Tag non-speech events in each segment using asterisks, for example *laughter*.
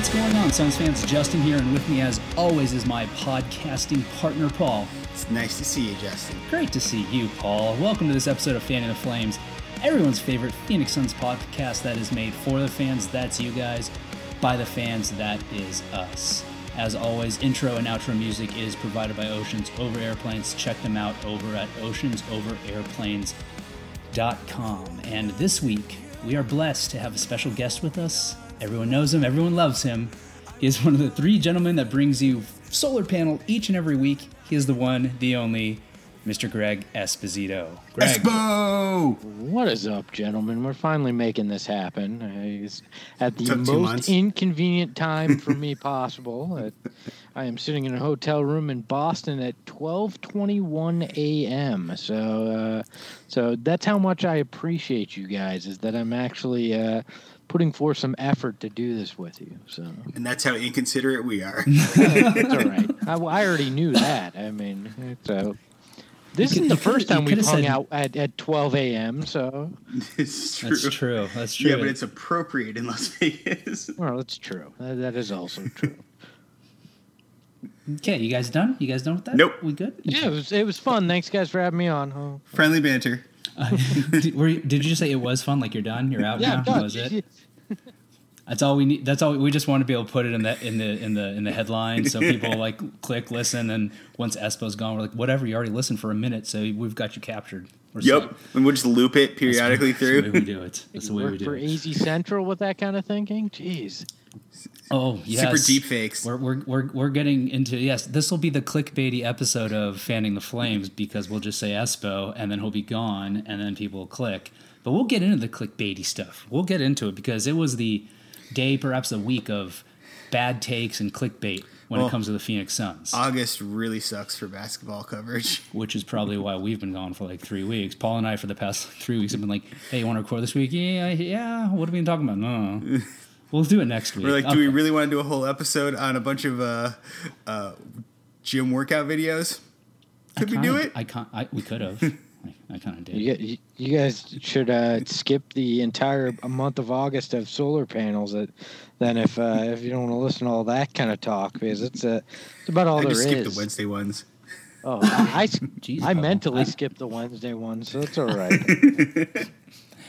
What's going on, Suns fans? Justin here, and with me, as always, is my podcasting partner, Paul. It's nice to see you, Justin. Great to see you, Paul. Welcome to this episode of Fanning the Flames, everyone's favorite Phoenix Suns podcast that is made for the fans. That's you guys. By the fans, that is us. As always, intro and outro music is provided by Oceans Over Airplanes. Check them out over at oceansoverairplanes.com. And this week, we are blessed to have a special guest with us. Everyone knows him, everyone loves him. He is one of the three gentlemen that brings you solar panel each and every week. He is the one, the only, Mr. Greg Esposito. Greg. Espo! What is up, gentlemen? We're finally making this happen. Uh, it's at the Took most inconvenient time for *laughs* me possible. Uh, I am sitting in a hotel room in Boston at 12:21 a.m. So, uh, so that's how much I appreciate you guys. Is that I'm actually uh, putting forth some effort to do this with you. So And that's how inconsiderate we are. it's all right. *laughs* I, I already knew that. I mean, so. Uh, this You isn't the first time we've could've hung said- out at, at 12 a.m. So, it's true. That's true. That's true. Yeah, but it's appropriate in Las Vegas. *laughs* well, it's true. That, that is also true. Okay, you guys done? You guys done with that? Nope. We good? Yeah, it was it was fun. Thanks guys for having me on. Oh, Friendly banter. Uh, *laughs* did, were you- did you just say it was fun? Like you're done? You're out yeah, now? Done. Was it? *laughs* That's all we need. That's all we just want to be able to put it in the in the in the in the headline, so people *laughs* like click listen, and once Espo's gone, we're like, whatever. You already listened for a minute, so we've got you captured. We're Yep. set. And we'll just loop it That's periodically the way we through. do it. That's the way we work do for it. AZ Central with that kind of thinking. Jeez. Oh yes, Super deep fakes. We're, we're, we're, we're getting into yes. This will be the clickbaity episode of fanning the flames because we'll just say Espo and then he'll be gone and then people will click. But we'll get into the clickbaity stuff. We'll get into it because it was the day, perhaps a week of bad takes and clickbait when Well, it comes to the Phoenix Suns, August really sucks for basketball coverage. *laughs* which is probably why we've been gone for like three weeks. Paul and I for the past three weeks have been like, "Hey, you want to record this week? Yeah, yeah. What have we been talking about? No, *laughs* we'll do it next week." We're like, do we really want to do a whole episode on a bunch of uh, uh, gym workout videos? I Could we do kinda- it? I can't. I, we could have. *laughs* I, I kind of did. You, you, you guys should uh, skip the entire month of August of solar panels. That then if uh, *laughs* if you don't want to listen to all that kind of talk because it's uh, it's about all I there just is. skipped the Wednesday ones. Oh, I Jeez, I *laughs* mentally I- skipped the Wednesday one, so it's all right.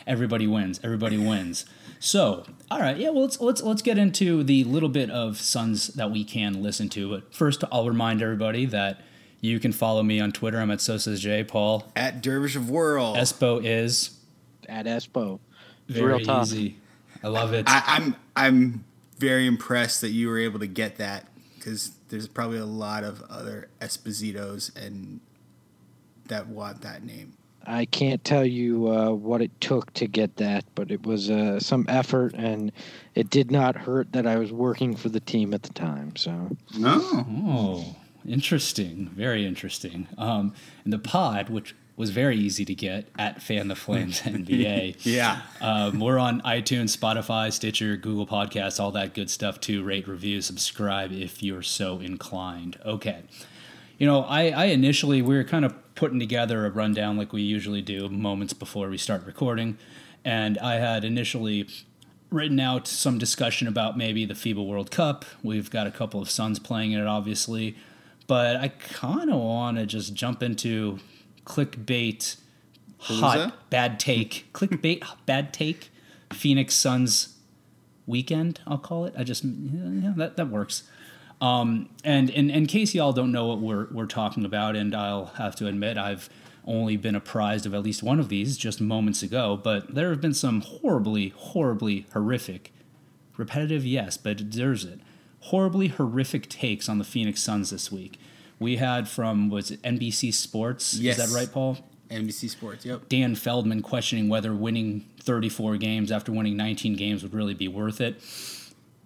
Everybody wins. Everybody wins. So, all right, yeah. Well, let's let's let's get into the little bit of Suns that we can listen to. But first, I'll remind everybody that you can follow me on Twitter. I'm at SosaJ Paul. At Dervish of World. Espo is At Espo, It's very real tough. easy. I love it. I, I'm I'm very impressed that you were able to get that because there's probably a lot of other Espositos and that want that name. I can't tell you uh, what it took to get that, but it was uh, some effort, and it did not hurt that I was working for the team at the time. So Oh, Oh, interesting. Very interesting. Um, and the pod, which was very easy to get at Fan the Flames *laughs* NBA. yeah. Um, we're on iTunes, Spotify, Stitcher, Google Podcasts, all that good stuff too. Rate, review, subscribe if you're so inclined. Okay. You know, I, I initially, we were kind of putting together a rundown like we usually do moments before we start recording. And I had initially written out some discussion about maybe the FIBA World Cup. We've got a couple of Suns playing in it, obviously. But I kind of want to just jump into clickbait, hot, bad take. *laughs* clickbait, bad take. Phoenix Suns weekend, I'll call it. I just, yeah, that, that works. Um, and in, in case y'all don't know what we're, we're talking about, and I'll have to admit, I've only been apprised of at least one of these just moments ago, but there have been some horribly, horribly horrific, repetitive, yes, but it deserves it, horribly horrific takes on the Phoenix Suns this week. We had from, was it NBC Sports? Yes. Is that right, Paul? NBC Sports. Yep. Dan Feldman questioning whether winning 34 games after winning 19 games would really be worth it.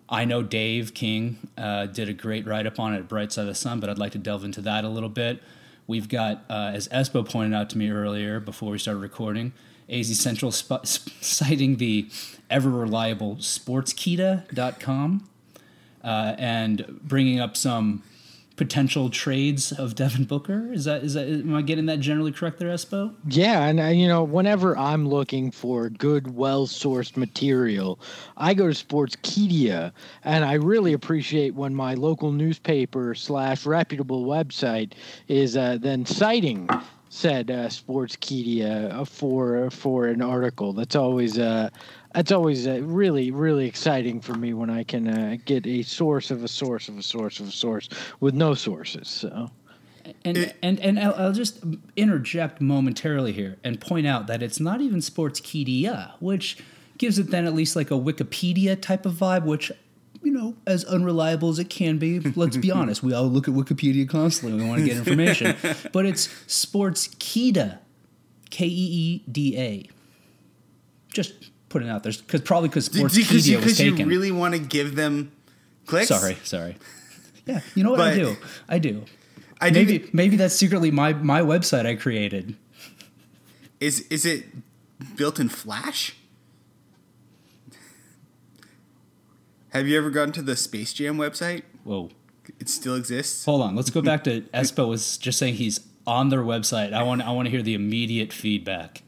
I know Dave King uh, did a great write up on it at Bright Side of the Sun, but I'd like to delve into that a little bit. We've got, uh, as Espo pointed out to me earlier before we started recording, AZ Central sp- citing the ever reliable sportskeeda.com uh, and bringing up some potential trades of Devin Booker. Is that is that am I getting that generally correct there, Espo? Yeah, and uh, you know, whenever I'm looking for good, well-sourced material, I go to Sportskeeda, and I really appreciate when my local newspaper slash reputable website is uh, then citing said uh, Sportskeeda for for an article. That's always uh, that's always uh, really really exciting for me when I can uh, get a source of a source of a source of a source with no sources. So. And, and and I'll, I'll just interject momentarily here and point out that it's not even Sportskeeda, which gives it then at least like a Wikipedia type of vibe, which you know, as unreliable as it can be. Let's be *laughs* honest. We all look at Wikipedia constantly. We want to get information. *laughs* but it's Sportskeeda, K E E D A. Just putting out there. Cause, probably because Sportskeeda was taken. you really want to give them clicks? Sorry, sorry. *laughs* Yeah, you know what But- I do? I do. I do. Maybe maybe that's secretly my, my website I created. Is is it built in Flash? Have you ever gone to the Space Jam website? Whoa. It still exists. Hold on. Let's go back *laughs* to Espo was just saying he's on their website. I want I want to hear the immediate feedback.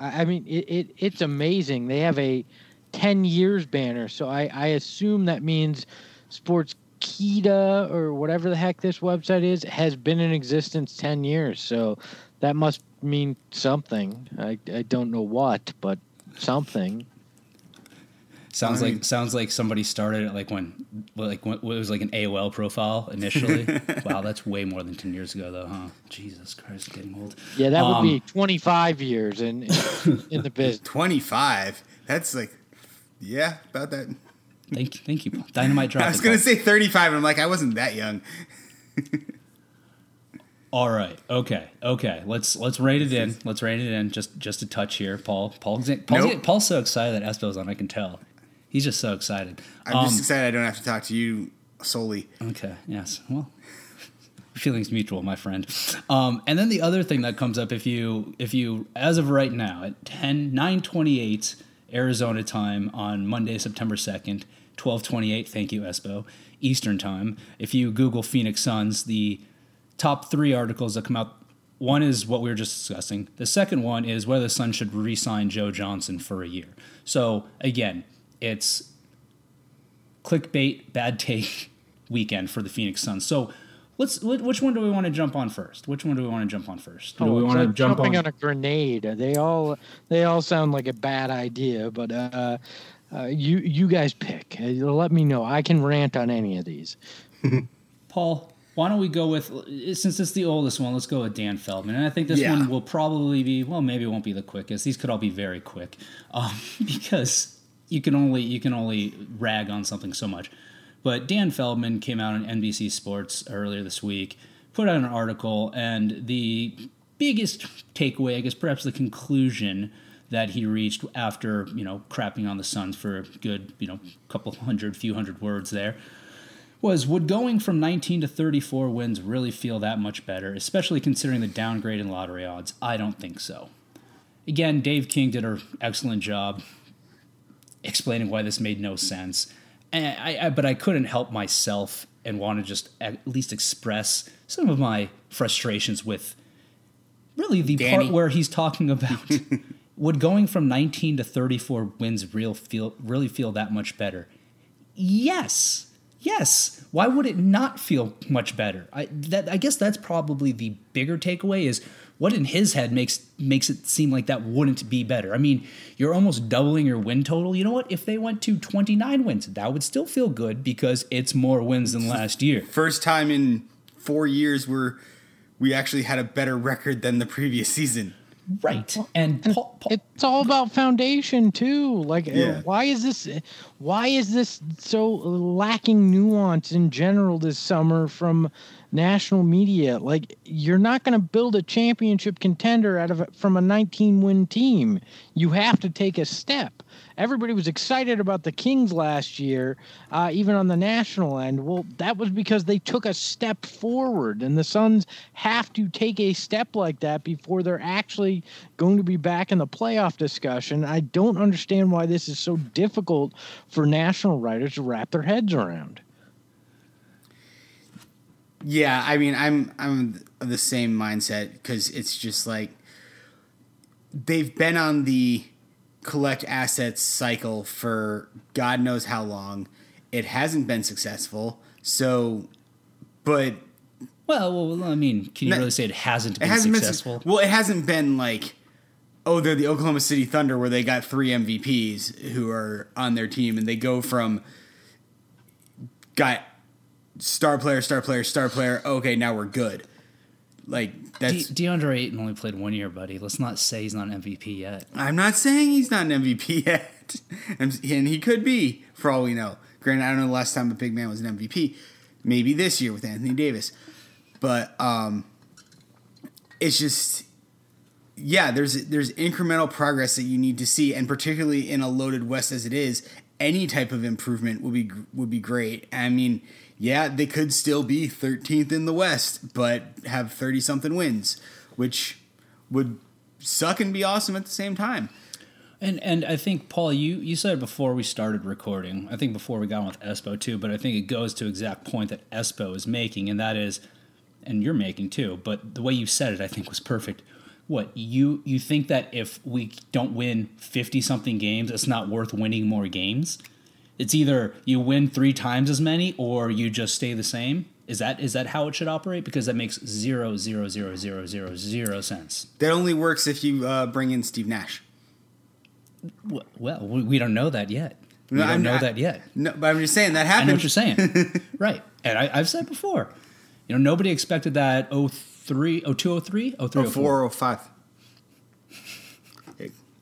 I mean, it, it it's amazing. They have a ten years banner, so I I assume that means Sports Kita or whatever the heck this website is has been in existence ten years. So that must mean something. I I don't know what, but something. Sounds I mean- like sounds like somebody started it like when like when it was like an AOL profile initially. *laughs* wow, that's way more than ten years ago though, huh? Jesus Christ, getting old. Yeah, that would Um, be twenty five years in in, *laughs* in the business. Twenty five. That's like, yeah, about that. Thank you, thank you, Paul. Dynamite drop. *laughs* I was gonna Paul. say thirty five, and I'm like, I wasn't that young. All right. Okay. Okay. Let's let's rate it in. Let's rate it in. Just just a touch here, Paul. Paul's Paul's, Nope. Paul's so excited that Espo's on. I can tell. He's just so excited. I'm Um, just excited I don't have to talk to you solely. Okay. Yes. Well, *laughs* feelings mutual, my friend. Um, and then the other thing that comes up if you if you as of right now at 10 928 Arizona time on Monday, September 2nd, 1228, thank you, Espo, Eastern time. If you Google Phoenix Suns, the top three articles that come out one is what we were just discussing. The second one is whether the Suns should re-sign Joe Johnson for a year. So again, it's clickbait, bad take *laughs* weekend for the Phoenix Suns. So let's wh- which one do we want to jump on first? Which one do we want to jump on first? Do Oh, we want to jump jumping on? on a grenade? They all they all sound like a bad idea, but uh, uh, you you guys pick. Uh, Let me know. I can rant on any of these. *laughs* Paul, why don't we go with since it's the oldest one? Let's go with Dan Feldman, and I think this Yeah. one will probably be well, maybe it won't be the quickest. These could all be very quick, um, *laughs* because you can only you can only rag on something so much. But Dan Feldman came out on NBC Sports earlier this week, put out an article, and the biggest takeaway, I guess, perhaps the conclusion that he reached after you know crapping on the Suns for a good you know couple hundred, few hundred words there was would going from 19 to 34 wins really feel that much better, especially considering the downgrade in lottery odds? I don't think so. Again, Dave King did an excellent job explaining why this made no sense. And I, I, but I couldn't help myself and want to just at least express some of my frustrations with really the Danny. part where he's talking about *laughs* would going from 19 to 34 wins real feel really feel that much better yes yes why would it not feel much better i that i guess that's probably the bigger takeaway is what in his head makes makes it seem like that wouldn't be better? I mean you're almost doubling your win total. You know what? If they went to 29 wins that would still feel good because it's more wins than last year. First time in four years where we actually had a better record than the previous season. Right and, Paul, Paul, It's all about foundation too. Like, uh, Yeah. why is this? Why is this so lacking nuance in general this summer from national media? Like, you're not going to build a championship contender out of a- from a 19 win team. You have to take a step. Everybody was excited about the Kings last year, uh, even on the national end. Well, that was because they took a step forward, and the Suns have to take a step like that before they're actually going to be back in the playoff discussion. I don't understand why this is so difficult for national writers to wrap their heads around. Yeah, I mean, I'm I'm the same mindset because it's just like they've been on the collect assets cycle for God knows how long. It hasn't been successful. So, but Well, well, I mean, can you No, really say it hasn't it been hasn't successful? been. Well, it hasn't been like, oh, they're the Oklahoma City Thunder where they got three MVPs who are on their team, and they go from got star player, star player, star player. Okay, now we're good. Like De- that's. DeAndre Ayton only played one year, buddy. Let's not say he's not an MVP yet. I'm not saying he's not an MVP *laughs* yet, and and he could be for all we know. Granted, I don't know the last time a big man was an MVP. Maybe this year with Anthony Davis, but um, it's just yeah. There's there's incremental progress that you need to see, and particularly in a loaded West as it is, any type of improvement would be would be great. I mean, yeah, they could still be 13th in the West, but have 30 something wins, which would suck and be awesome at the same time. And and I think Paul, you you said it before we started recording. I think before we got on with Espo too, but I think it goes to exact point that Espo is making, and that is, and you're making too. But the way you said it, I think was perfect. What you you think that if we don't win fifty something games, it's not worth winning more games? It's either you win three times as many or you just stay the same. Is that is that how it should operate? Because that makes zero zero zero zero zero zero sense. That only works if you uh, bring in Steve Nash. Well, we don't know that yet. We No, don't I'm know not- that yet. No, but I'm just saying that happened. I know what you're saying. *laughs* right. And I, I've said before, you know, nobody expected that 03, 0203, 03, Oh, 04, 05.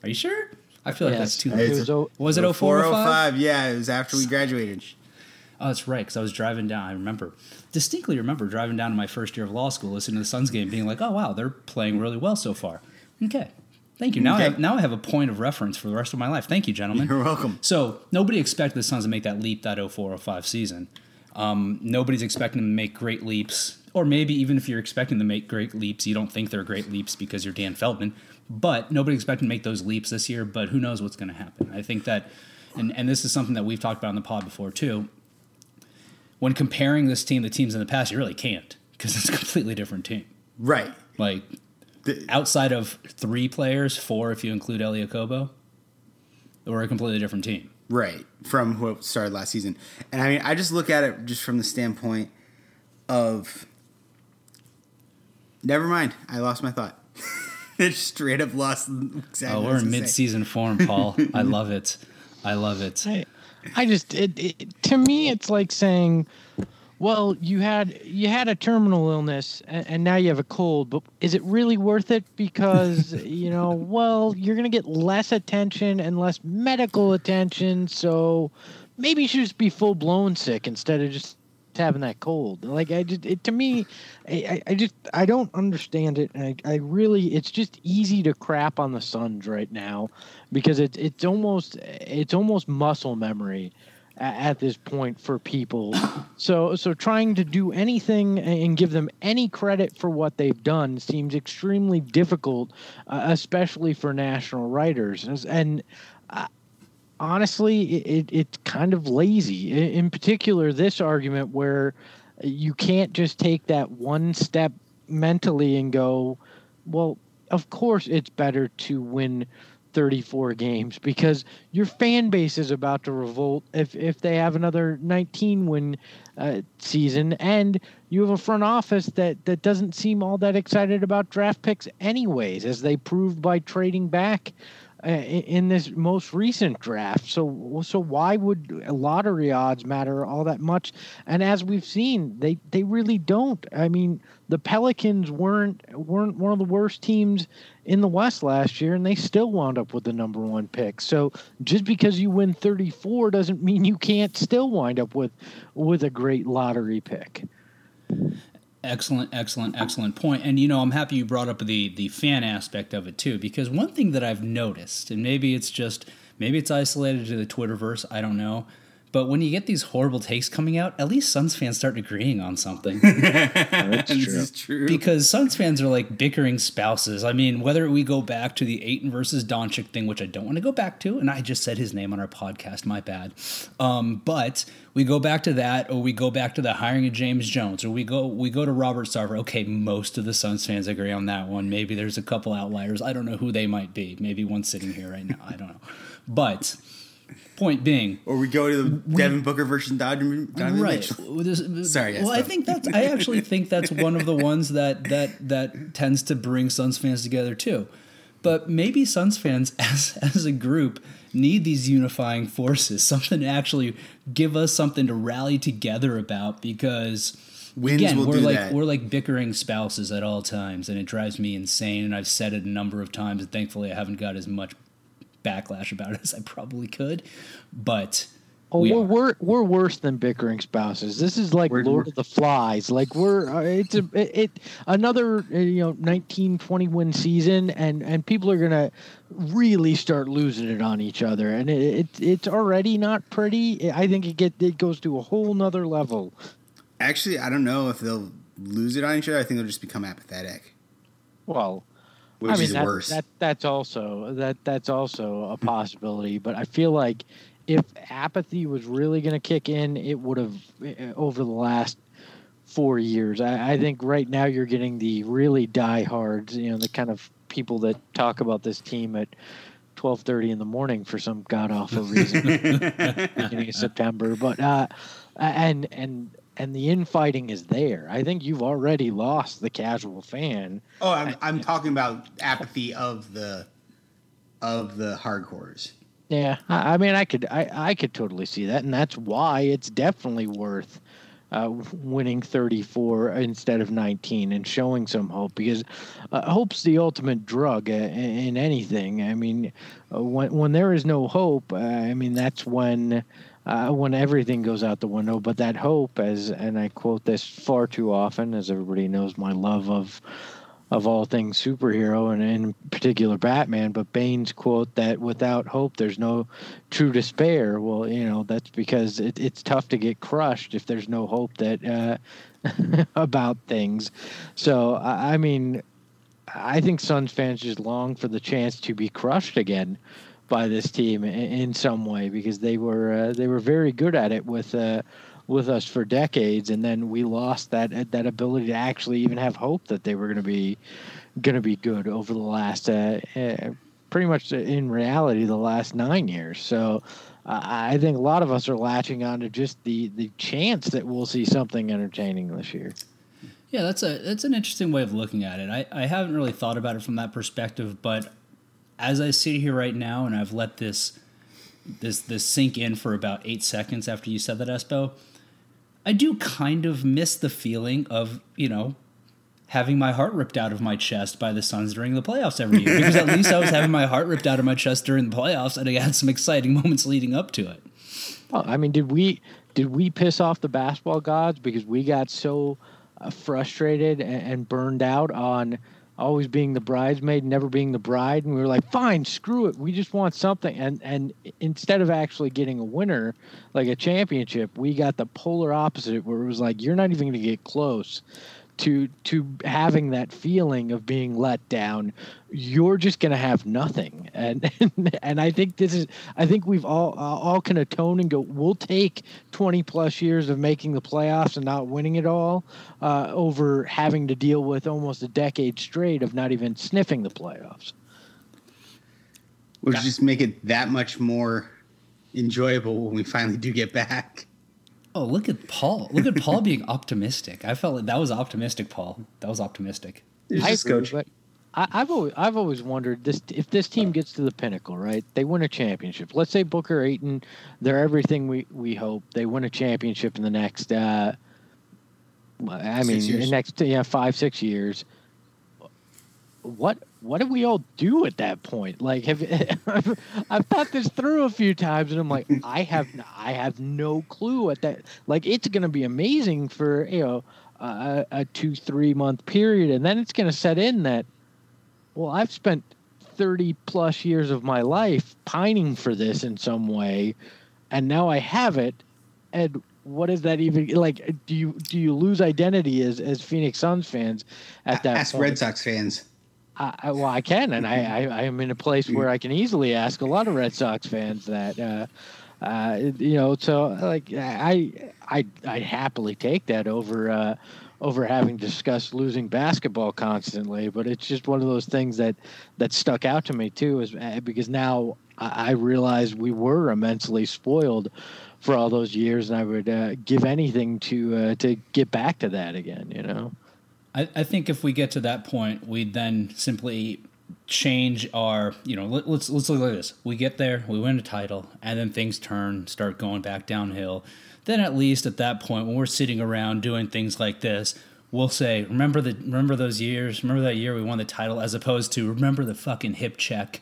Are you sure? I feel like Yes, that's too it late. was o- Was it 04, 04, 05? 05, Yeah, it was after we graduated. Oh, that's right. Because I was driving down. I remember distinctly remember driving down to my first year of law school, listening to the Suns game, being like, "Oh wow, they're playing really well so far." Okay, thank you. Now I have now I have a point of reference for the rest of my life. Thank you, gentlemen. You're welcome. So nobody expected the Suns to make that leap that 0405 season. Um, nobody's expecting them to make great leaps, or maybe even if you're expecting them to make great leaps, you don't think they're great leaps because you're Dan Feldman. But nobody expected to make those leaps this year. But who knows what's going to happen? I think that, and and this is something that we've talked about in the pod before too. When comparing this team to teams in the past, you really can't because it's a completely different team. Right. Like The- outside of three players, four if you include Elie Okobo, we're a completely different team. Right. From what started last season. And I mean, I just look at it just from the standpoint of. Never mind. I lost my thought. *laughs* *laughs* it straight up lost exactly. Oh, we're in gonna mid-season form, Paul. *laughs* I love it. I love it. I, I just it, it to me it's like saying, well, you had you had a terminal illness and, and now you have a cold, but is it really worth it? Because *laughs* you know, well, you're gonna get less attention and less medical attention, so maybe you should just be full blown sick instead of just having that cold. Like I just it to me, I, I- just I don't understand it. And I, I really it's just easy to crap on the Suns right now because it's it's almost it's almost muscle memory at this point for people. *coughs* So so trying to do anything and give them any credit for what they've done seems extremely difficult, uh, especially for national writers. And uh, honestly, it, it, it's kind of lazy. In, in particular, this argument where you can't just take that one step mentally and go, well, of course it's better to win 34 games because your fan base is about to revolt if, if they have another 19 win uh, season and you have a front office that, that doesn't seem all that excited about draft picks anyways as they proved by trading back Uh, in in this most recent draft. So so why would lottery odds matter all that much? And as we've seen, they they really don't. I mean, the Pelicans weren't weren't one of the worst teams in the West last year, and they still wound up with the number one pick. So just because you win 34 doesn't mean you can't still wind up with with a great lottery pick. Excellent, excellent, excellent point. And you know, I'm happy you brought up the the fan aspect of it too, because one thing that I've noticed, and maybe it's just maybe it's isolated to the Twitterverse, I don't know, But when you get these horrible takes coming out, at least Suns fans start agreeing on something. *laughs* That's true. true. because Suns fans are like bickering spouses. I mean, whether we go back to the Ayton versus Doncic thing, which I don't want to go back to, and I just said his name on our podcast, my bad. Um, but we go back to that, or we go back to the hiring of James Jones, or we go we go to Robert Sarver. Okay, most of the Suns fans agree on that one. Maybe there's a couple outliers. I don't know who they might be. Maybe one sitting here right now. I don't know. But point being, or we go to the Devin Booker versus Donovan, Donovan right Mitchell. Sorry, well i think that's i actually think that's one of the *laughs* ones that that that tends to bring suns fans together too but maybe suns fans *laughs* as as a group need these unifying forces *laughs* something to actually give us something to rally together about because Wins again we're like that. we're like bickering spouses at all times and it drives me insane and i've said it a number of times and thankfully i haven't got as much backlash about it as i probably could but Oh, we we're, are. we're we're worse than bickering spouses. This is like We're- Lord we're- of the Flies. Like we're uh, it's a it, it another uh, you know 19 20 win season and and people are gonna really start losing it on each other and it, it it's already not pretty. I think it get it goes to a whole nother level. Actually, I don't know if they'll lose it on each other. I think they'll just become apathetic, Well, which I mean is that, worse. that that's also that that's also a possibility. But I feel like if apathy was really going to kick in, it would have uh, over the last four years. I, I think right now you're getting the really diehards, you know, the kind of people that talk about this team at twelve thirty in the morning for some god awful reason, *laughs* beginning of September. But uh, and and and the infighting is there. I think you've already lost the casual fan. oh, I'm, I'm talking about apathy of the of the hardcores. Yeah, I, I mean, I could, I, I could totally see that, and that's why it's definitely worth uh, winning 34 instead of 19 and showing some hope because uh, hope's the ultimate drug uh, in anything. I mean, uh, when when there is no hope, uh, I mean that's when. Uh, when everything goes out the window, but that hope, as and I quote this far too often, as everybody knows my love of of all things superhero and in particular Batman, but Bane's quote that without hope there's no true despair. Well, you know, that's because it, it's tough to get crushed if there's no hope that uh, *laughs* about things. So I, I mean, I think Suns fans just long for the chance to be crushed again by this team in, some way because they were uh, they were very good at it with uh, with us for decades, and then we lost that that ability to actually even have hope that they were going to be going to be good over the last uh, uh, pretty much in reality the last nine years. So. I think a lot of us are latching on to just the, the chance that we'll see something entertaining this year. Yeah, that's a that's an interesting way of looking at it. I, I haven't really thought about it from that perspective, but as I sit here right now and I've let this this this sink in for about eight seconds after you said that, Espo, I do kind of miss the feeling of, you know, having my heart ripped out of my chest by the Suns during the playoffs every year. Because at *laughs* least I was having my heart ripped out of my chest during the playoffs and I had some exciting *laughs* moments leading up to it. Well, I mean, did we did we piss off the basketball gods because we got so uh, frustrated and, and burned out on always being the bridesmaid, never being the bride, and we were like, "Fine, screw it, we just want something." And and instead of actually getting a winner, like a championship, we got the polar opposite, where it was like, "You're not even going to get close." To to having that feeling of being let down, you're just going to have nothing, *laughs* and and I think this is I think we've all uh, all can atone and go. We'll take twenty plus years of making the playoffs and not winning it all, uh, over having to deal with almost a decade straight of not even sniffing the playoffs. Which just make it that much more enjoyable when we finally do get back. Oh, look at Paul. Look at Paul being optimistic. I felt like that was optimistic, Paul. That was optimistic. It's I agree, coach. But I, I've always I've always wondered this: if this team gets to the pinnacle, right? They win a championship. Let's say Booker Ayton, they're everything we we hope. They win a championship in the next. Uh, I mean, years. the next yeah five six years. What what do we all do at that point? Like, have I've, *laughs* I've thought this through a few times, and I'm like, *laughs* I have I have no clue at that. Like, it's going to be amazing for you know a, a two three month period, and then it's going to set in that. Well, I've spent thirty plus years of my life pining for this in some way. and now I have it, and what is that even like? Do you do you lose identity as as Phoenix Suns fans at that? Ask point? Red Sox fans. I, well, I can, and I, *laughs* I, I am in a place where I can easily ask a lot of Red Sox fans that, uh, uh, you know, so like I, I, I happily take that over, uh, over having discussed losing basketball constantly. But it's just one of those things that that stuck out to me too, is uh, because now I, I realize we were immensely spoiled for all those years, and I would uh, give anything to uh, to get back to that again. You know. I, I think if we get to that point, we then simply change our you know let, let's let's look at this. We get there we win a title and then things turn start going back downhill. Then at least at that point when we're sitting around doing things like this we'll say remember the remember those years remember that year we won the title as opposed to remember the fucking hip check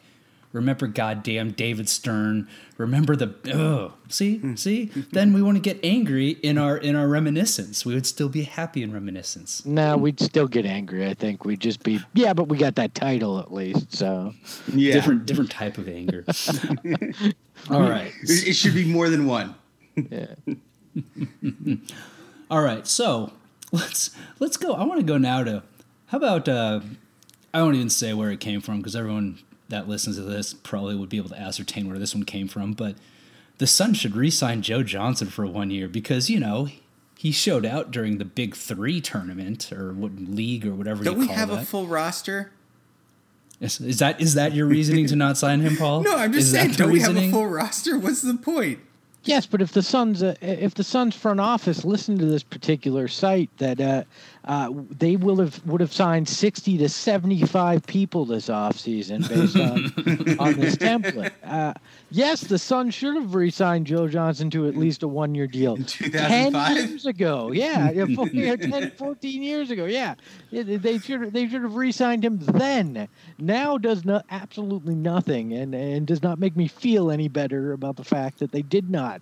remember goddamn david stern remember the oh see see then we want to get angry in our in our reminiscence we would still be happy in reminiscence No, we'd still get angry. I think we'd just be yeah, but we got that title at least. So Yeah. different different type of anger. *laughs* All right. It it should be more than one. yeah. *laughs* All right. So, let's let's go. I want to go now to how about uh I won't even say where it came from because everyone that listens to this probably would be able to ascertain where this one came from, but the Suns should re-sign Joe Johnson for one year because, you know, he showed out during the Big 3 tournament or what league or whatever Don't you we call have that. a full roster? is, is that is that your reasoning to not sign him, Paul? *laughs* No, I'm just Is saying. Don't we have a full roster? What's the point? Yes, but if the Suns, uh, if the Suns front office listened to this particular site, that uh, uh, they will have would have signed sixty to seventy five people this offseason based on *laughs* on this template. Uh, yes, the Suns should have re-signed Joe Johnson to at least a one year deal. In 10 years ago, yeah, yeah, *laughs* four- 10, 14 years ago, yeah, they- they should they should have re-signed him then. Now does not absolutely nothing, and and does not make me feel any better about the fact that they did not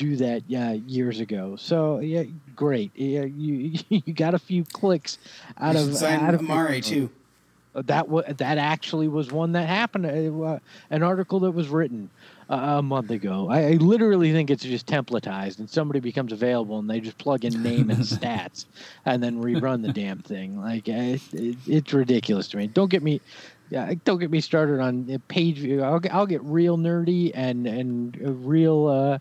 do that uh, years ago. So yeah, great. Yeah, you *laughs* you got a few clicks out of out of Amare too. that wa that actually was one that happened. Uh, uh, an article that was written uh, a month ago. I, I literally think it's just templatized, and somebody becomes available, and they just plug in name and *laughs* stats, and then rerun the damn thing. Like uh, it, it, it's ridiculous to me. Don't get me. Yeah, don't get me started on uh, page view. I'll, get- I'll get real nerdy and and uh, real uh,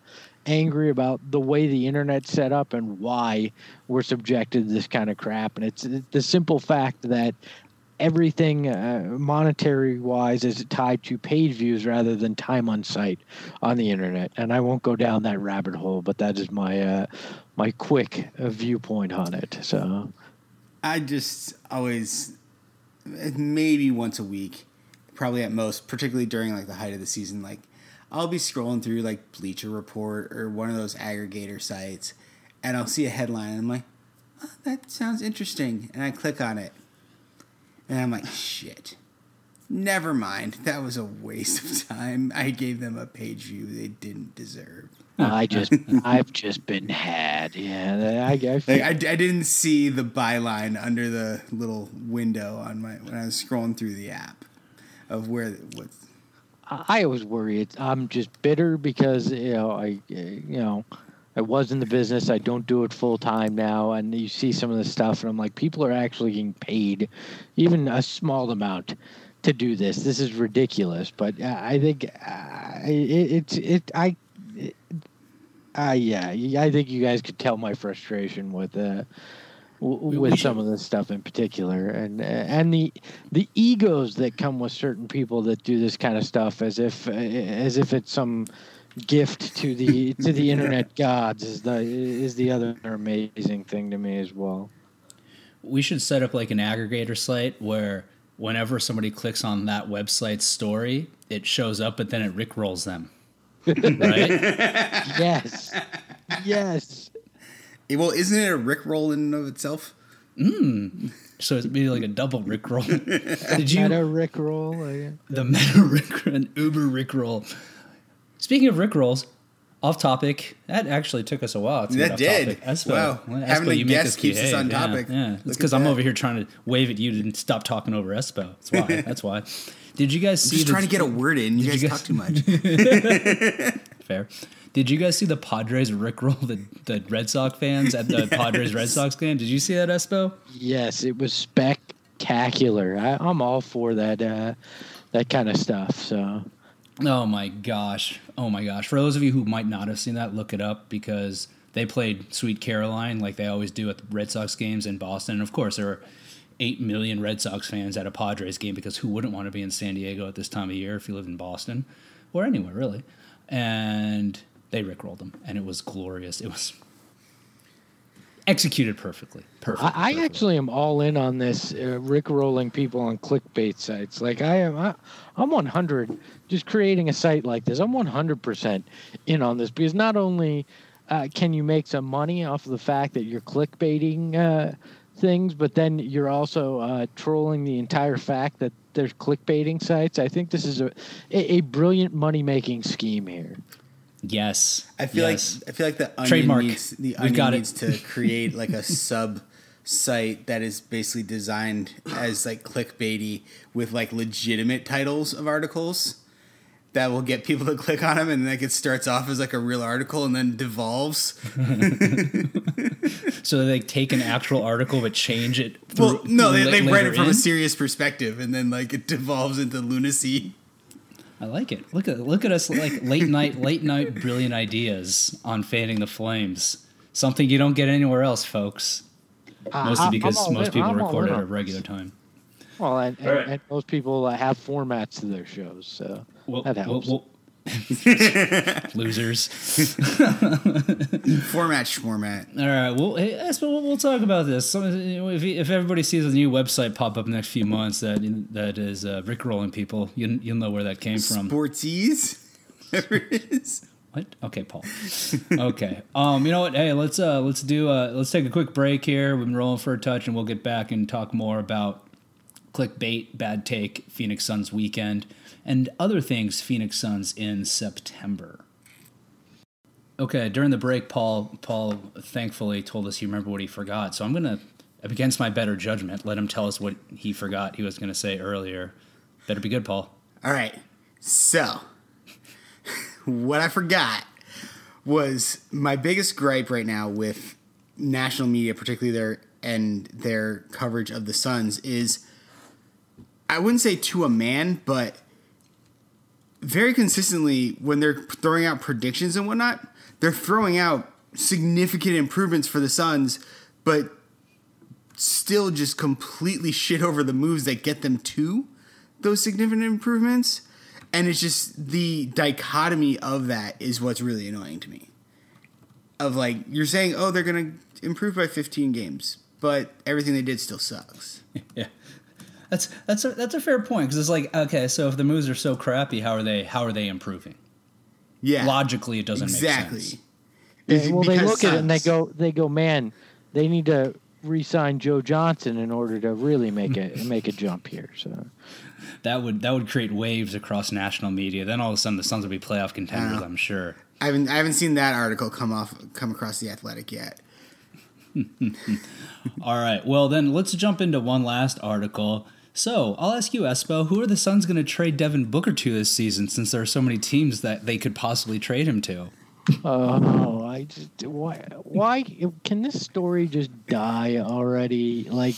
angry about the way the internet's set up and why we're subjected to this kind of crap. And it's, the simple fact that everything uh, monetary wise is tied to page views rather than time on site on the internet. And I won't go down that rabbit hole, but that is my uh, my quick uh, viewpoint on it. So I just always maybe once a week, probably at most, particularly during like the height of the season, like I'll be scrolling through like Bleacher Report or one of those aggregator sites and I'll see a headline and I'm like, oh, that sounds interesting. And I click on it. And I'm like, shit. Never mind. That was a waste of time. I gave them a page view they didn't deserve. I just I've just been had. Yeah, I, I, Like I, I didn't see the byline under the little window on my when I was scrolling through the app of where what's I always worry. It's, I'm just bitter because you know I you know I was in the business. I don't do it full time now, and you see some of the stuff, and I'm like, people are actually getting paid, even a small amount, to do this. This is ridiculous. But uh, I think uh, it's it I. It, uh, yeah, I think you guys could tell my frustration with uh, with we some of this stuff in particular, and uh, and the the egos that come with certain people that do this kind of stuff, as if uh, as if it's some gift to the *laughs* to the internet gods, is the is the other amazing thing to me as well. we should set up like an aggregator site where whenever somebody clicks on that website's story, it shows up, but then it rickrolls them. *laughs* right? Yes, yes. Well, isn't it a rickroll in and of itself? Mm. So it's maybe like a double rickroll. *laughs* Did you Meta Rickroll. the meta rickroll and Uber rickroll? Speaking of rickrolls, off topic. That actually took us a while. To That get off did. Topic. Espo, Wow. well, Having a you make guest us keeps us on topic. Yeah, Look it's because I'm over here trying to wave at you to stop talking over Espo. That's why. *laughs* That's why. Did you guys I'm see? just the- trying to get a word in. You Did guys, you talk too much. *laughs* fair. Did you guys see the Padres rickroll the, the Red Sox fans at the *laughs* Padres Red Sox game? Did you see that, Espo? Yes, it was spectacular. I, I'm all for that uh, that kind of stuff. So Oh my gosh. Oh my gosh. For those of you who might not have seen that, look it up because they played Sweet Caroline like they always do at the Red Sox games in Boston. And of course, there are 8 million Red Sox fans at a Padres game because who wouldn't want to be in San Diego at this time of year if you live in Boston or anywhere, really? And they rickrolled them, and it was glorious. It was executed perfectly. Perfect. I, I perfectly. actually am all in on this uh, Rick rolling people on clickbait sites. Like I am, I, I'm 100 just creating a site like this. I'm 100 percent in on this because not only uh, can you make some money off of the fact that you're clickbaiting uh, things, but then you're also uh, trolling the entire fact that there's clickbaiting sites. I think this is a a, a brilliant money making scheme here. Yes. I feel yes. like I feel like the onion Trademark. needs the We've onion got it. needs to *laughs* create like a sub site that is basically designed as like clickbaity with like legitimate titles of articles that will get people to click on them and like it starts off as like a real article and then devolves. *laughs* So they take an actual article but change it. Well, no, they, they write it from in? a serious perspective and then like it devolves into lunacy. I like it. Look at look at us like late night late night brilliant ideas on fanning the flames. Something you don't get anywhere else, folks. Mostly Uh, I'm because most in- people I'm record in at a regular time. Well, and, and, All right. and most people uh, have formats to their shows, so Well, that helps. well, well- *laughs* losers. *laughs* Format format. All right. Well, hey, Espo, we'll, we'll talk about this. So, if, if everybody sees a new website pop up in the next few months that that is uh, rickrolling people, you, you'll know where that came from. Sportsies. Whatever *laughs* it is. What? Okay, Paul. Okay. Um, you know what? Hey, let's uh let's do uh let's take a quick break here. We've been rolling for a touch and we'll get back and talk more about clickbait, bad take, Phoenix Suns weekend, and other things Phoenix Suns in September. Okay, during the break, Paul Paul thankfully told us he remembered what he forgot. So I'm gonna against my better judgment, let him tell us what he forgot he was gonna say earlier. Better be good, Paul. All right. So, *laughs* what I forgot was my biggest gripe right now with national media, particularly their and their coverage of the Suns, is I wouldn't say to a man, but very consistently when they're throwing out predictions and whatnot, they're throwing out significant improvements for the Suns, but still just completely *laughs* shit over the moves that get them to those significant improvements. And it's just the dichotomy of that is what's really annoying to me. Of like, you're saying, oh, they're going to improve by 15 games, but everything they did still sucks. *laughs* Yeah, that's that's a that's a fair point because it's like okay, so if the moves are so crappy, how are they how are they improving? Yeah. Logically, it doesn't exactly. make sense. Yeah, well, they Because look at it and they go, they go, man, they need to re-sign Joe Johnson in order to really make a *laughs* make a jump here. So That would that would create waves across national media. Then all of a sudden, the Suns would be playoff contenders. I'm sure. I haven't I haven't seen that article come off come across the Athletic yet. *laughs* All right, well then let's jump into one last article. So I'll ask you, Espo, who are the Suns going to trade Devin Booker to this season? Since there are so many teams that they could possibly trade him to. Oh, I just why why can this story just die already? Like,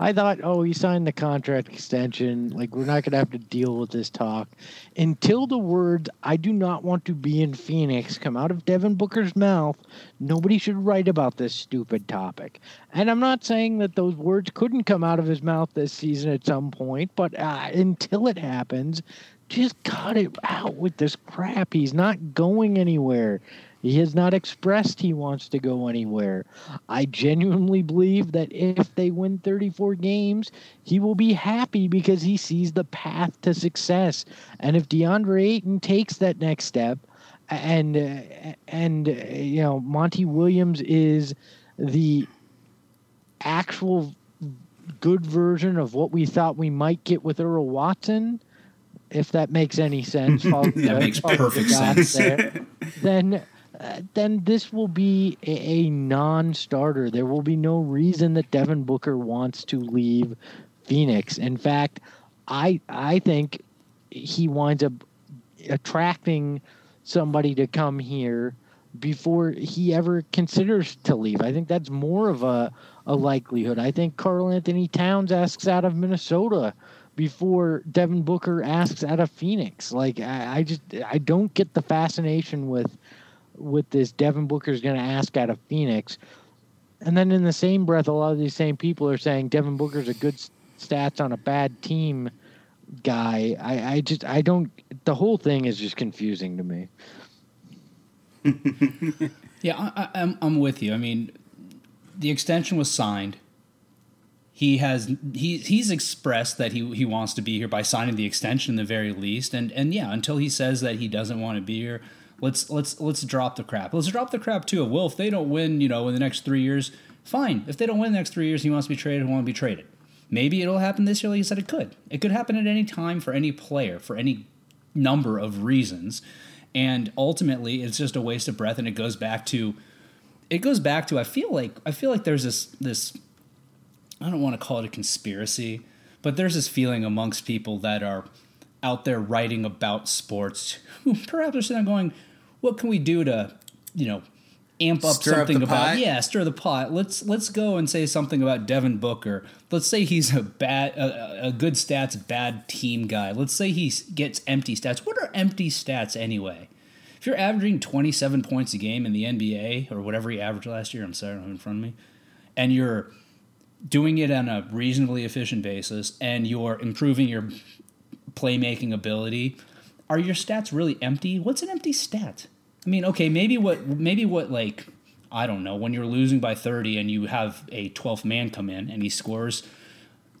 I thought, oh, he signed the contract extension. Like, we're not gonna have to deal with this talk until the words "I do not want to be in Phoenix" come out of Devin Booker's mouth. Nobody should write about this stupid topic. And I'm not saying that those words couldn't come out of his mouth this season at some point, but uh, until it happens, just cut it out with this crap. He's not going anywhere. He has not expressed he wants to go anywhere. I genuinely believe that if they win 34 games, he will be happy because he sees the path to success. And if DeAndre Ayton takes that next step, and uh, and uh, you know Monty Williams is the actual good version of what we thought we might get with Earl Watson, if that makes any sense. *laughs* That makes perfect sense. there. then, then this will be a, a non-starter. There will be no reason that Devin Booker wants to leave Phoenix. In fact, I I think he winds up attracting somebody to come here before he ever considers to leave. I think that's more of a, a likelihood. I think Karl-Anthony Towns asks out of Minnesota before Devin Booker asks out of Phoenix. Like I, I just I don't get the fascination with with this Devin Booker is going to ask out of Phoenix. And then in the same breath, a lot of these same people are saying Devin Booker's a good stats on a bad team guy. I, I just I don't. The whole thing is just confusing to me. *laughs* yeah, I, I'm I'm with you. I mean, the extension was signed. He has he he's expressed that he he wants to be here by signing the extension, the very least. And and yeah, until he says that he doesn't want to be here, let's let's let's drop the crap. Let's drop the crap too. Well, if they don't win, you know, in the next three years, fine. If they don't win the next three years, he wants to be traded. He wants to be traded. Maybe it'll happen this year, like you said, it could. It could happen at any time for any player for any number of reasons. And ultimately, it's just a waste of breath. And it goes back to, it goes back to. I feel like I feel like there's this this. I don't want to call it a conspiracy, but there's this feeling amongst people that are out there writing about sports who perhaps are sitting there going, "What can we do to, you know, amp up stir something up about pot. yeah stir the pot. Let's let's go and say something about devin booker. Let's say he's a bad a, a, good stats bad team guy. Let's say he gets empty stats. What are empty stats anyway? If you're averaging 27 points a game in the nba or whatever he averaged last year i'm sorry in front of me and you're doing it on a reasonably efficient basis and you're improving your playmaking ability are your stats really empty what's an empty stat I mean, okay, maybe what maybe what like I don't know when you're losing by 30 and you have a 12th man come in and he scores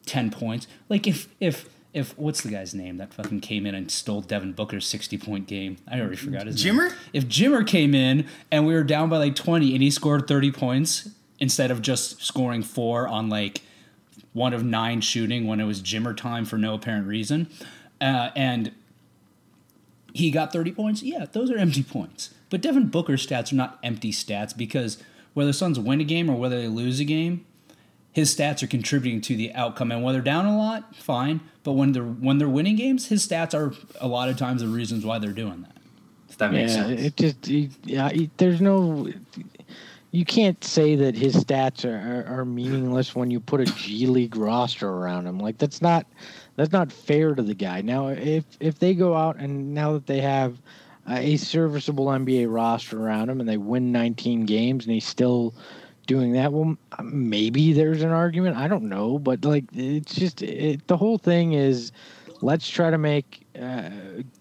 10 points. Like if if if what's the guy's name that fucking came in and stole Devin Booker's 60 point game? I already forgot his Jimmer? name. If Jimmer came in and we were down by like 20 and he scored 30 points instead of just scoring 4 on like one of 9 shooting when it was Jimmer time for no apparent reason. Uh, and he got 30 points. Yeah, those are empty points. But Devin Booker's stats are not empty stats because whether the Suns win a game or whether they lose a game, his stats are contributing to the outcome. And when they're down a lot, fine. But when they're when they're winning games, his stats are a lot of times the reasons why they're doing that. If that makes yeah, sense. It just yeah, there's no you can't say that his stats are, are, are meaningless when you put a G League roster around him. Like that's not that's not fair to the guy. Now, if if they go out and now that they have a serviceable NBA roster around him and they win 19 games and he's still doing that, well, maybe there's an argument. I don't know, but like it's just it, the whole thing is let's try to make uh,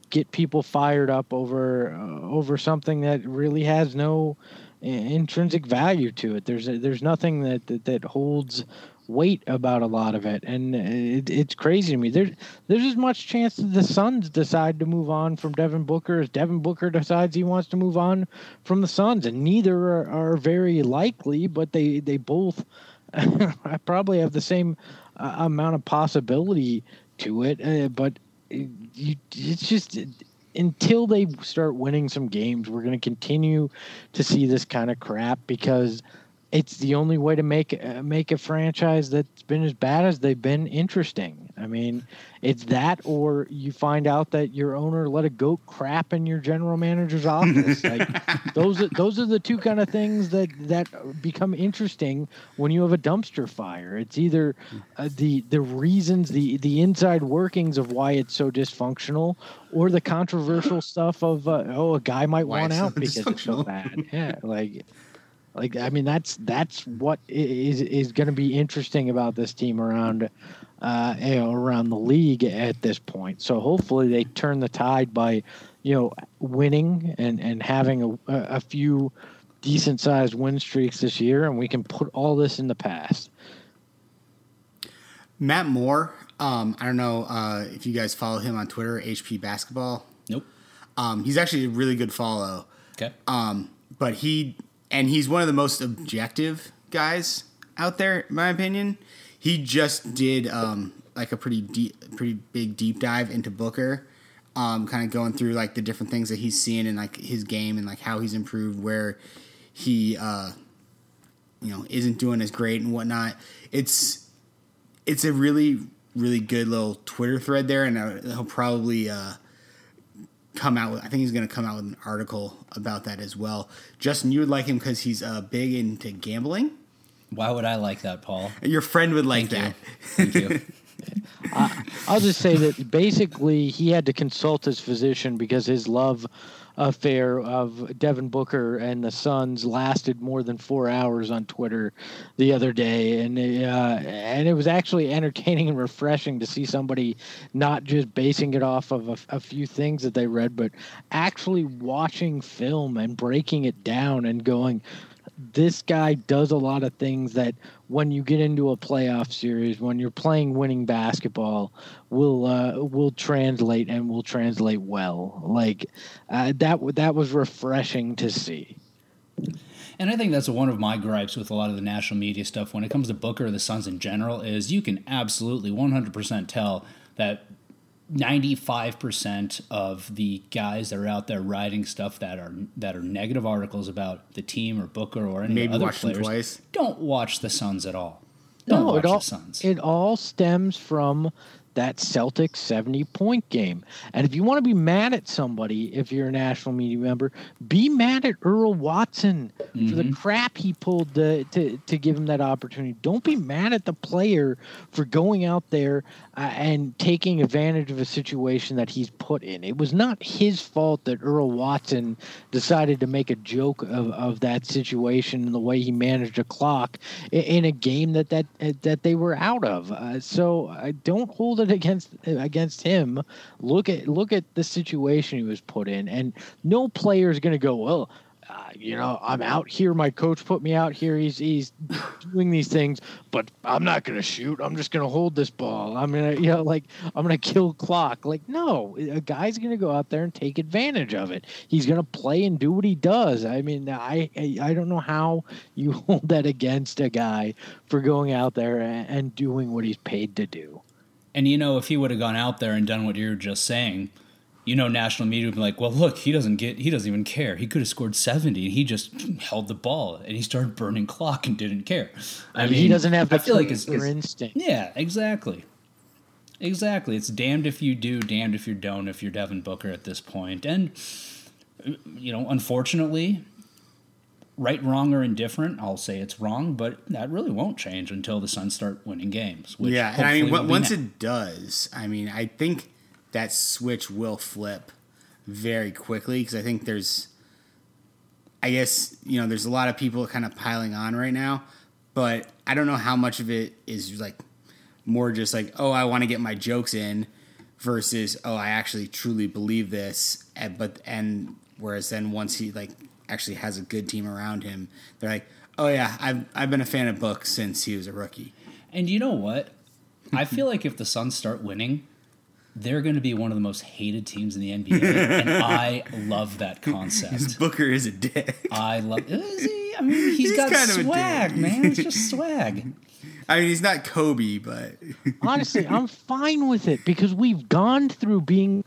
get people fired up over uh, over something that really has no intrinsic value to it. There's there's nothing that, that that holds weight about a lot of it, and it, it's crazy to me. There's there's as much chance that the Suns decide to move on from Devin Booker as Devin Booker decides he wants to move on from the Suns, and neither are, are very likely, but they they both *laughs* probably have the same uh, amount of possibility to it, uh, but it, you, it's just until they start winning some games, we're going to continue to see this kind of crap because it's the only way to make uh, make a franchise that's been as bad as they've been interesting. I mean, it's that, or you find out that your owner let a goat crap in your general manager's office. *laughs* like those, are, those are the two kind of things that that become interesting when you have a dumpster fire. It's either uh, the the reasons, the the inside workings of why it's so dysfunctional, or the controversial stuff of uh, oh, a guy might why want out because it's so bad. Yeah, like like I mean, that's that's what is is going to be interesting about this team around, uh, you know, around the league at this point. So hopefully they turn the tide by, you know, winning and and having a a few decent sized win streaks this year, and we can put all this in the past. Matt Moore, um, I don't know uh, if you guys follow him on Twitter, HP Basketball. Nope. Um, he's actually a really good follow. Okay. Um, but he and he's one of the most objective guys out there, in my opinion. He just did um, like a pretty deep, pretty big deep dive into Booker, um, kind of going through like the different things that he's seeing in like his game and like how he's improved, where he, uh, you know, isn't doing as great and whatnot. It's it's a really really good little Twitter thread there, and uh, he'll probably uh, come out with. I think he's going to come out with an article about that as well. Justin, you would like him because he's uh, big into gambling. Why would I like that, Paul? Your friend would like Thank that. you. Thank you. *laughs* I'll just say that basically he had to consult his physician because his love affair of Devin Booker and the Suns lasted more than four hours on Twitter the other day, and uh, and it was actually entertaining and refreshing to see somebody not just basing it off of a, a few things that they read, but actually watching film and breaking it down and going, this guy does a lot of things that when you get into a playoff series, when you're playing winning basketball, will uh, will translate and will translate well. Like uh, that that was refreshing to see. And I think that's one of my gripes with a lot of the national media stuff when it comes to Booker or the Suns in general is you can absolutely 100% tell that 95% of the guys that are out there writing stuff that are that are negative articles about the team or Booker or any Maybe other watch them players twice. don't watch the Suns at all. Don't no, watch it all the Suns. it all stems from that Celtic 70 point game. And if you want to be mad at somebody, if you're a national media member, be mad at Earl Watson for the mm-hmm. crap he pulled to, to, to give him that opportunity. Don't be mad at the player for going out there uh, and taking advantage of a situation that he's put in. It was not his fault that Earl Watson decided to make a joke of, of that situation and the way he managed a clock i- in a game that that that they were out of. Uh, so I don't hold it against against him. Look at look at the situation he was put in, and no player is going to go well. Uh, you know, I'm out here. My coach put me out here. He's he's *laughs* doing these things, but I'm not gonna shoot. I'm just gonna hold this ball. I'm gonna, you know, like I'm gonna kill clock. Like no, a guy's gonna go out there and take advantage of it. He's gonna play and do what he does. I mean, I I, I don't know how you *laughs* hold that against a guy for going out there and, and doing what he's paid to do. And you know, if he would have gone out there and done what you're just saying, you know, national media would be like, "Well, look, he doesn't get, he doesn't even care. He could have scored 70, and he just *clears throat* held the ball and he started burning clock and didn't care." I mean he doesn't have the I feel like it's, killer it's- instinct. yeah, exactly, exactly. It's damned if you do, damned if you don't. If you're Devin Booker at this point, and you know, unfortunately, right, wrong, or indifferent, I'll say it's wrong, but that really won't change until the Suns start winning games. Which yeah, and I mean, hopefully on- will be once now. it does, I mean, I think that switch will flip very quickly because I think there's, I guess you know, there's a lot of people kind of piling on right now, but I don't know how much of it is like more just like, oh, I want to get my jokes in, versus oh, I actually truly believe this, and, but and whereas then once he like actually has a good team around him, they're like, oh yeah, I've I've been a fan of Book since he was a rookie. And you know what? I feel like if the Suns start winning, they're going to be one of the most hated teams in the NBA, and *laughs* I love that concept. *laughs* Booker is a dick. I love. Is he? I mean, he's He's got kind of a swag, man. It's just swag. *laughs* I mean, he's not Kobe, but Honestly, I'm fine with it because we've gone through being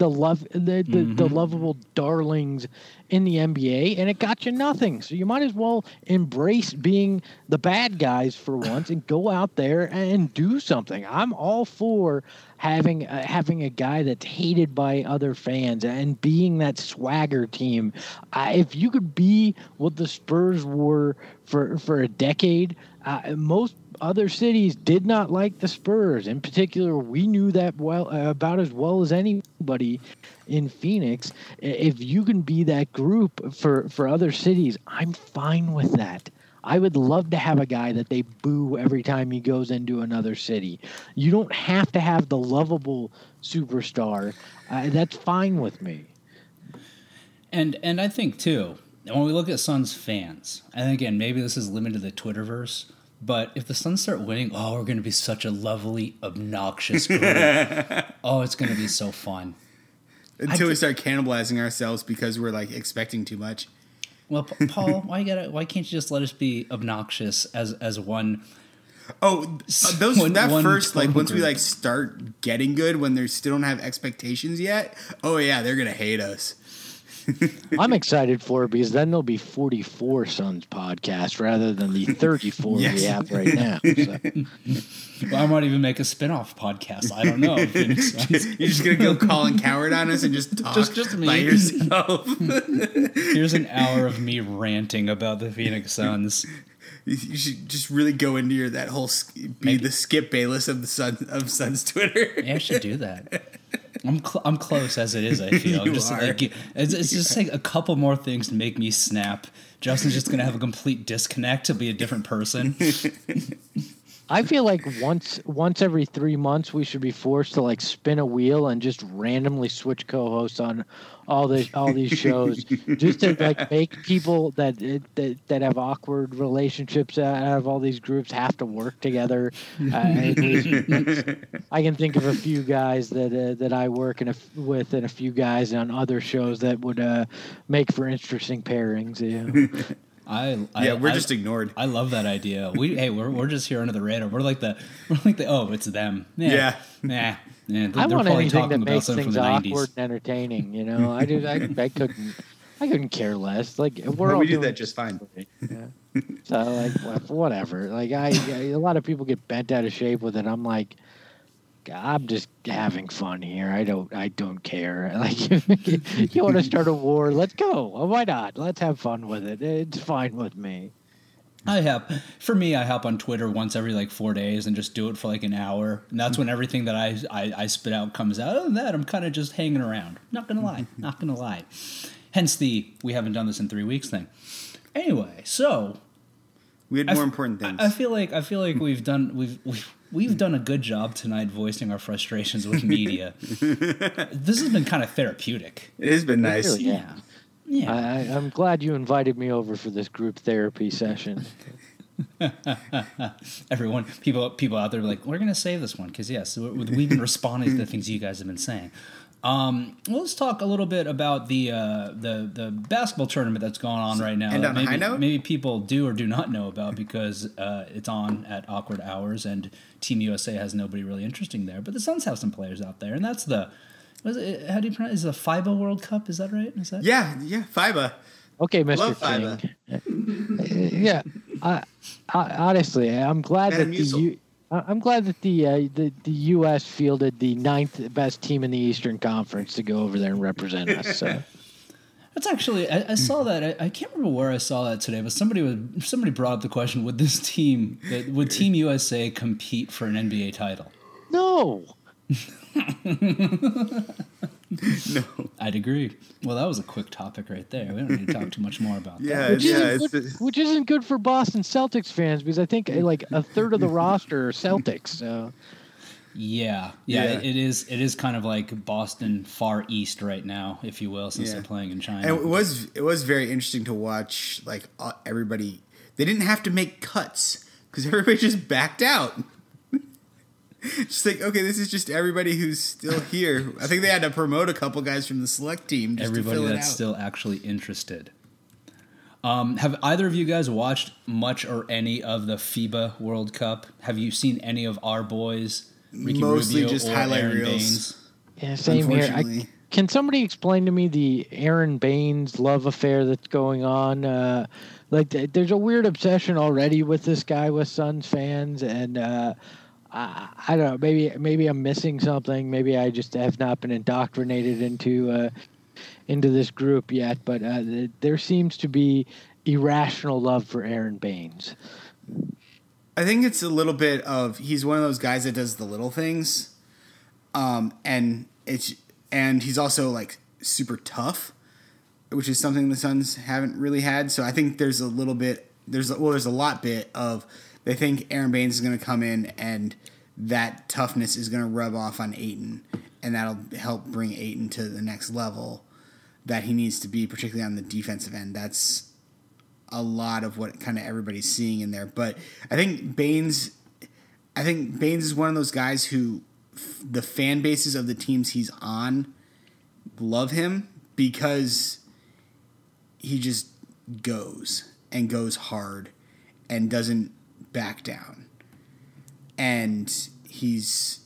the love the, the, the mm-hmm. lovable darlings in the NBA and it got you nothing. So you might as well embrace being the bad guys for once and go out there and do something. I'm all for having uh, having a guy that's hated by other fans and being that swagger team. I, if you could be what the Spurs were for for a decade, uh, most other cities did not like the Spurs. In particular, we knew that well uh, about as well as anybody in Phoenix. If you can be that group for for other cities, I'm fine with that. I would love to have a guy that they boo every time he goes into another city. You don't have to have the lovable superstar. Uh, that's fine with me. And and I think too, when we look at Suns fans, and again, maybe this is limited to the Twitterverse, but if the Suns start winning, oh, we're going to be such a lovely, obnoxious *laughs* group. oh, it's going to be so fun. until we thi- start cannibalizing ourselves because we're like expecting too much. Well, Paul, why you gotta? Why can't you just let us be obnoxious as as one? Oh, uh, those One- that one first like once we like start getting good when they still don't have expectations yet. Oh yeah, they're gonna hate us. *laughs* I'm excited for it because then there'll be 44 Suns podcast rather than the 34 we have right now. So. *laughs* Well, I might even make a spin-off podcast. I don't know. *laughs* You're just gonna go Colin Cowherd on us and just talk Just- just me. by yourself. Here's an hour of me ranting about the Phoenix Suns. you should just really go into your that whole be Maybe. the Skip Bayless of the Sun of Suns Twitter. Yeah, I should do that. I'm cl- I'm close as it is. I *laughs* feel You just are. like it's, it's just like a couple more things to make me snap. Justin's just gonna have a complete disconnect to be a different person. *laughs* I feel like once once every three months we should be forced to like spin a wheel and just randomly switch co-hosts on all the all these shows just to like *laughs* make people that that, that have awkward relationships out of all these groups have to work together. Uh, I can think of a few guys that uh, that I work in a, with and a few guys on other shows that would uh, make for interesting pairings. Yeah. *laughs* I, I yeah, we're I- just ignored. I love that idea. We hey, we're, we're just here under the radar. We're like the we're like the oh, it's them. Yeah. Nah. Yeah, I they're want probably anything talking that makes something things awkward 90s. and entertaining. You know, I do. I, I couldn't. I couldn't care less. Like *laughs* we're all we do doing that just fine. Yeah. So like whatever. Like I, a lot of people get bent out of shape with it. I'm like, I'm just having fun here. I don't. I don't care. *laughs* Like you want to start a *laughs* war? Let's go. Why not? Let's have fun with it. It's fine with me. I have for me, I hop on Twitter once every like four days and just do it for like an hour, and that's when everything that I I, I spit out comes out. Other than that, I'm kind of just hanging around. Not gonna lie, not gonna lie. Hence the we haven't done this in three weeks thing. Anyway, so We had more f- important things. I, I feel like I feel like we've done we've we've we've done a good job tonight voicing our frustrations with media. *laughs* this has been kind of therapeutic. it has been nice. Really? Yeah, yeah. I, I, I'm glad you invited me over for this group therapy session. *laughs* Everyone, people, people out there, are like we're gonna save this one because yes, we've been *laughs* responding to the things you guys have been saying. Um, well, let's talk a little bit about the uh, the the basketball tournament that's going on right now. End that on a maybe, high note? maybe people do or do not know about because uh, it's on at awkward hours, and Team USA has nobody really interesting there. But the Suns have some players out there, and that's the was it, how do you pronounce? Is it the FIBA World Cup? Is that right? Is that Yeah, yeah, FIBA. Okay, Mr. Love King. yeah, I, I, honestly, I'm glad that the Metamucil. U, I- I'm glad that the, uh, the the U.S. fielded the ninth best team in the Eastern Conference to go over there and represent us. So. *laughs* That's actually I, I saw that I, I can't remember where I saw that today, but somebody was somebody brought up the question: Would this team, would Team USA compete for an NBA title? No, *laughs* *laughs* No. I'd agree. Well, that was a quick topic right there. We don't need to talk too much more about Yeah, that. which, yeah. isn't It's, good, which isn't good for Boston Celtics fans because I think uh, like a third of the *laughs* roster are Celtics. So Yeah, yeah, Yeah. It, it is. It is kind of like Boston far east right now, if you will, since Yeah. they're playing in China. and it was it was very interesting to watch. Like uh, everybody, they didn't have to make cuts because everybody just backed out. Just like okay, this is just everybody who's still here. I think they had to promote a couple guys from the select team just Everybody to fill it that's out. still actually interested. Um, have either of you guys watched much or any of the FIBA World Cup? Have you seen any of our boys? Ricky Mostly Rubio just or highlight Aron reels. Baynes? yeah, same here. I, Can somebody explain to me the Aron Baynes love affair that's going on? Uh, like, th- there's a weird obsession already with this guy with Suns fans, and uh, I, I don't know. Maybe maybe I'm missing something. Maybe I just have not been indoctrinated into uh, into this group yet. But uh, th- there seems to be irrational love for Aron Baynes. I think it's a little bit of he's one of those guys that does the little things, um, and it's and he's also like super tough, which is something the Suns haven't really had. So I think there's a little bit there's well there's a lot bit of they think Aron Baynes is going to come in and that toughness is going to rub off on Ayton, and that'll help bring Ayton to the next level that he needs to be, particularly on the defensive end. That's a lot of what kind of everybody's seeing in there. But I think Baynes, I think Baynes is one of those guys who the fan bases of the teams he's on love him because he just goes and goes hard and doesn't back down. And he's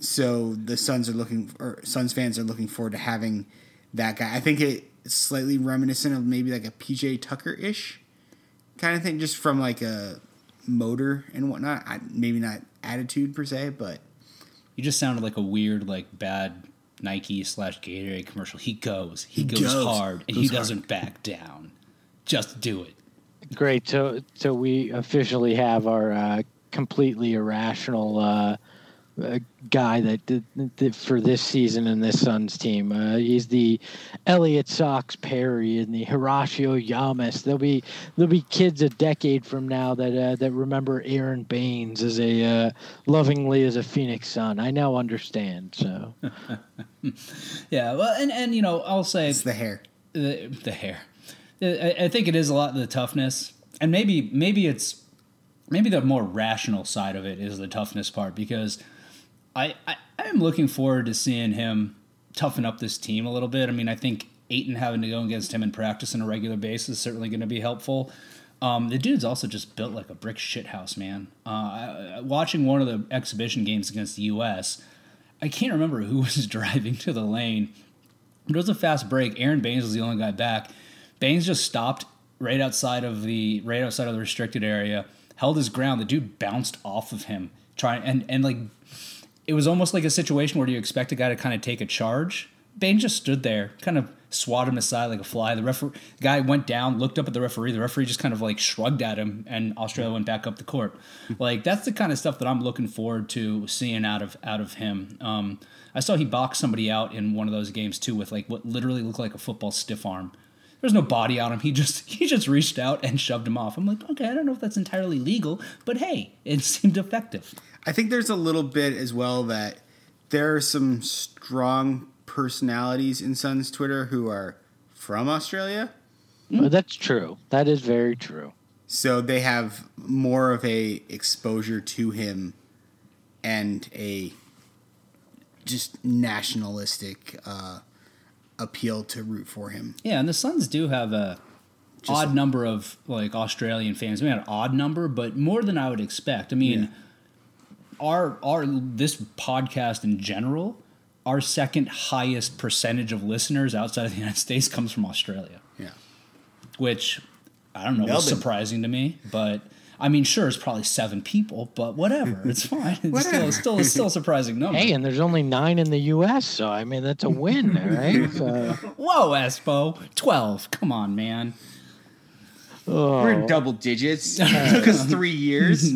so the Suns are looking or Suns fans are looking forward to having that guy. I think it it's slightly reminiscent of maybe like a PJ Tucker ish kind of thing, just from like a motor and whatnot. I, maybe not attitude per se, but You just sounded like a weird, like bad Nike slash Gatorade commercial. He goes, he, goes, goes. hard, and Goes he hard. doesn't back down. Just do it. Great. So so we officially have our uh, completely irrational uh, uh, guy that did, did for this season in this Suns team. Uh, he's the Elliot Sox Perry and the Horacio Llamas. There'll be there'll be kids a decade from now that uh, that remember Aron Baynes as a uh, lovingly as a Phoenix Sun. I now understand. So *laughs* Yeah, well, and and you know, I'll say it's the hair. the, the hair. I, I think it is a lot of the toughness, and maybe maybe it's maybe the more rational side of it is the toughness part because I I am looking forward to seeing him toughen up this team a little bit. I mean, I think Ayton having to go against him in practice on a regular basis is certainly going to be helpful. Um, the dude's also just built like a brick shithouse, man. Uh, watching one of the exhibition games against the U.S., I can't remember who *laughs* was driving to the lane. It was a fast break. Aron Baynes was the only guy back. Baynes just stopped right outside of the right outside of the restricted area, held his ground. The dude bounced off of him, trying and and like it was almost like a situation where you expect a guy to kind of take a charge. Baynes just stood there, kind of swatted him aside like a fly. The refer- guy went down, looked up at the referee. The referee just kind of like shrugged at him, and Australia went back up the court. like that's the kind of stuff that I'm looking forward to seeing out of out of him. Um, I saw he boxed somebody out in one of those games too with like what literally looked like a football stiff arm. There's no body on him. He just *laughs* he just reached out and shoved him off. I'm like, okay, I don't know if that's entirely legal, but hey, it *laughs* seemed effective. I think there's a little bit as well that there are some strong personalities in Suns Twitter who are from Australia. But that's true. That is very true. So they have more of a exposure to him and a just nationalistic uh, appeal to root for him. Yeah, and the Suns do have a odd number of like Australian fans. Maybe not an odd number, but more than I would expect. I mean, Yeah. our our this podcast in general, our second highest percentage of listeners outside of the United States comes from Australia, Yeah. which I don't know was surprising to me, but. I mean, sure, it's probably seven people, but whatever. *laughs* It's fine. It's still, Whatever. still, still a surprising *laughs* number. Hey, and there's only nine in the U.S., so I mean that's a win, *laughs* right? So, Whoa, Espo, twelve. Come on, man. oh, We're in double digits. It took us three years.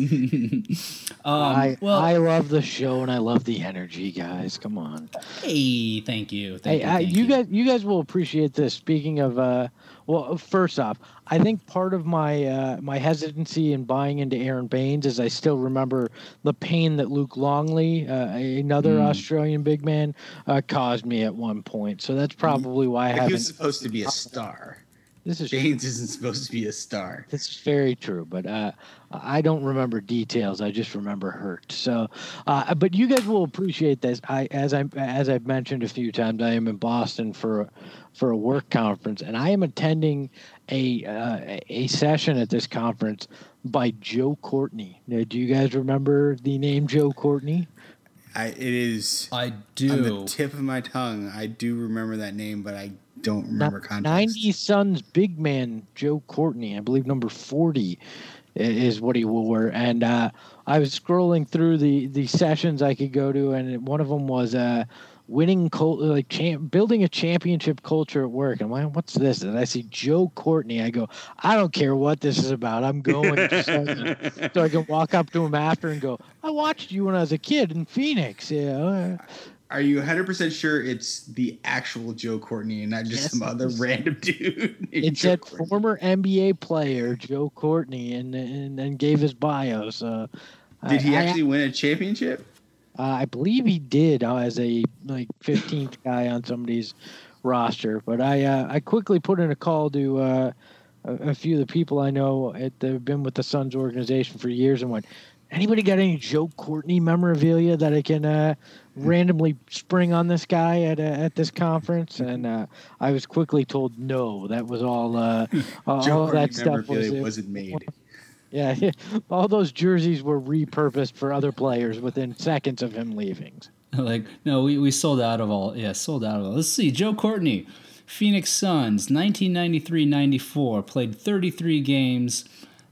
I well- I love the show and I love the energy, guys. Come on. Hey, thank you. Thank Hey, you, thank you guys, you guys will appreciate this. Speaking of, uh, well, first off, I think part of my uh, my hesitancy in buying into Aron Baynes is I still remember the pain that Luke Longley, uh, another Hmm. Australian big man, uh, caused me at one point. So that's probably why I he haven't. He was supposed to be a star. This is Baynes isn't supposed to be a star. This is very true, but uh, I don't remember details. I just remember hurt. So, uh, but you guys will appreciate this. I, as I as I've mentioned a few times, I am in Boston for for a work conference, and I am attending a uh, a session at this conference by Joe Courtney. Now, do you guys remember the name Joe Courtney? I, it is I do. on the tip of my tongue. I do remember that name, but I don't remember context. 90 Suns big man Joe Courtney, I believe number 40 is what he wore. And uh, I was scrolling through the, the sessions I could go to, and one of them was uh, winning, cul- uh, like champ- building a championship culture at work. I'm like, what's this? And I see Joe Courtney. I go, I don't care what this is about. I'm going so, I can, so I can walk up to him after and go, I watched you when I was a kid in Phoenix. Yeah. Uh, Are you 100% sure it's the actual Joe Courtney and not just Yes, some other random *laughs* dude? It said Courtney? former NBA player Joe Courtney and and, and gave his bio. So Did he I- I- actually win a championship? Uh, I believe he did uh, as a like 15th guy on somebody's roster. But I uh, I quickly put in a call to uh, a, a few of the people I know at, that have been with the Suns organization for years and went. Anybody got any Joe Courtney memorabilia that I can uh, randomly spring on this guy at uh, at this conference? And uh, I was quickly told no. That was all. Uh, *laughs* all Joe Courtney that stuff was. memorabilia wasn't made. *laughs* yeah, all those jerseys were repurposed for other players within seconds of him leaving. *laughs* like, no, we, we sold out of all. Yeah, sold out of all. Let's see, Joe Courtney. Phoenix Suns, 1993 94, played 33 games,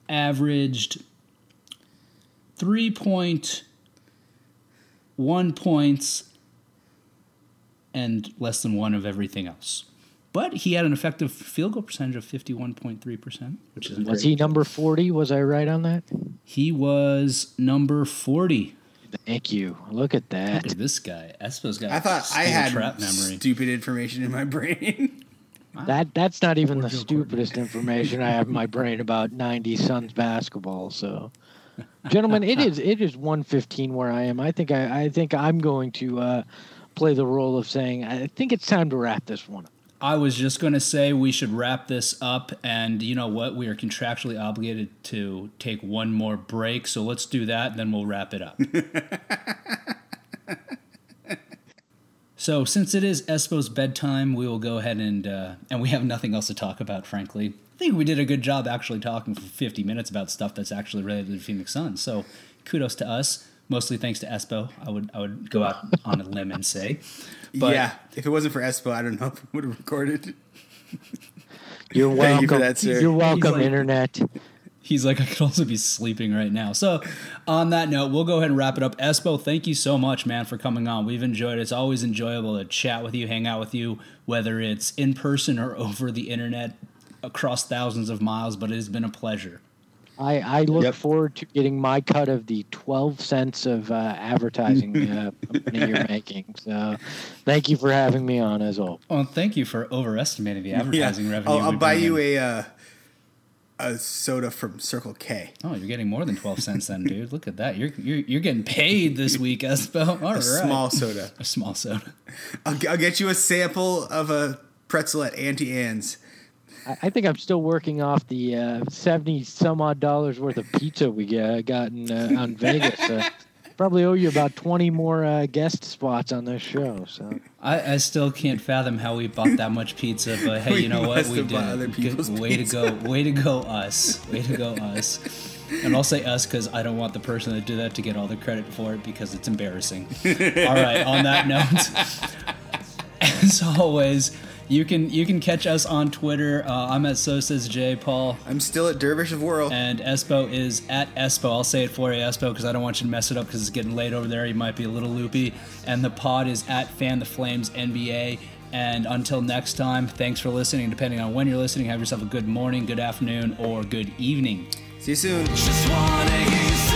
averaged 3.1 points, and less than one of everything else. But he had an effective field goal percentage of 51.3%, which is Was he number 40? Was I right on that? He was number 40. Thank you. Look at that. Look at this guy. Espo's got I thought I had trap memory. stupid information in my brain. *laughs* That that's not even the Joe stupidest information I have in my brain about 90 Suns basketball. So, *laughs* gentlemen, it is it is 115 where I am. I think I, I think I'm going to uh, play the role of saying I think it's time to wrap this one up. I was just going to say we should wrap this up, and you know what? We are contractually obligated to take one more break, so let's do that, and then we'll wrap it up. *laughs* so, since it is Espo's bedtime, we will go ahead and uh, and we have nothing else to talk about. Frankly, I think we did a good job actually talking for 50 minutes about stuff that's actually related to the Phoenix Suns. So, kudos to us. Mostly thanks to Espo. I would I would go out on a limb and say. But yeah, if it wasn't for Espo, I don't know if we would have recorded. *laughs* You're *laughs* Thank welcome. you for that, sir. You're welcome, like- internet. He's like, I could also be sleeping right now. So, on that note, we'll go ahead and wrap it up. Espo, thank you so much, man, for coming on. We've enjoyed it. It's always enjoyable to chat with you, hang out with you, whether it's in person or *laughs* over the internet across thousands of miles, but it has been a pleasure. I, I look Yep. forward to getting my cut of the 12 cents of uh, advertising uh, *laughs* money you're making. So, thank you for having me on, as always. Well, thank you for overestimating the advertising yeah. revenue. I'll, I'll buy you in. a uh, a soda from Circle K. Oh, you're getting more than 12 cents then, dude. Look at that. You're, you're, you're getting paid this week, Espo. *laughs* All A right. small soda. A small soda. I'll, I'll get you a sample of a pretzel at Auntie Anne's. I, I think I'm still working off the uh, 70 some odd dollars worth of pizza we uh, got in, uh, on Vegas. Uh, probably owe you about 20 more uh, guest spots on this show. So, I, I still can't fathom how we bought that much pizza, but hey, We you know what? We did. bought Good- way pizza. to go! Way to go, us! *laughs* Way to go, us! And I'll say us because I don't want the person that did that to get all the credit for it because it's embarrassing. *laughs* all right. On that note, *laughs* as always, you can you can catch us on Twitter. Uh, I'm at so says J Paul. I'm still at Dervish of World. And Espo is at Espo. I'll say it for you, Espo, because I don't want you to mess it up because it's getting late over there. You might be a little loopy. And the pod is at Fan the Flames NBA. And until next time, thanks for listening. Depending on when you're listening, have yourself a good morning, good afternoon, or good evening. See you soon. Just wanna hear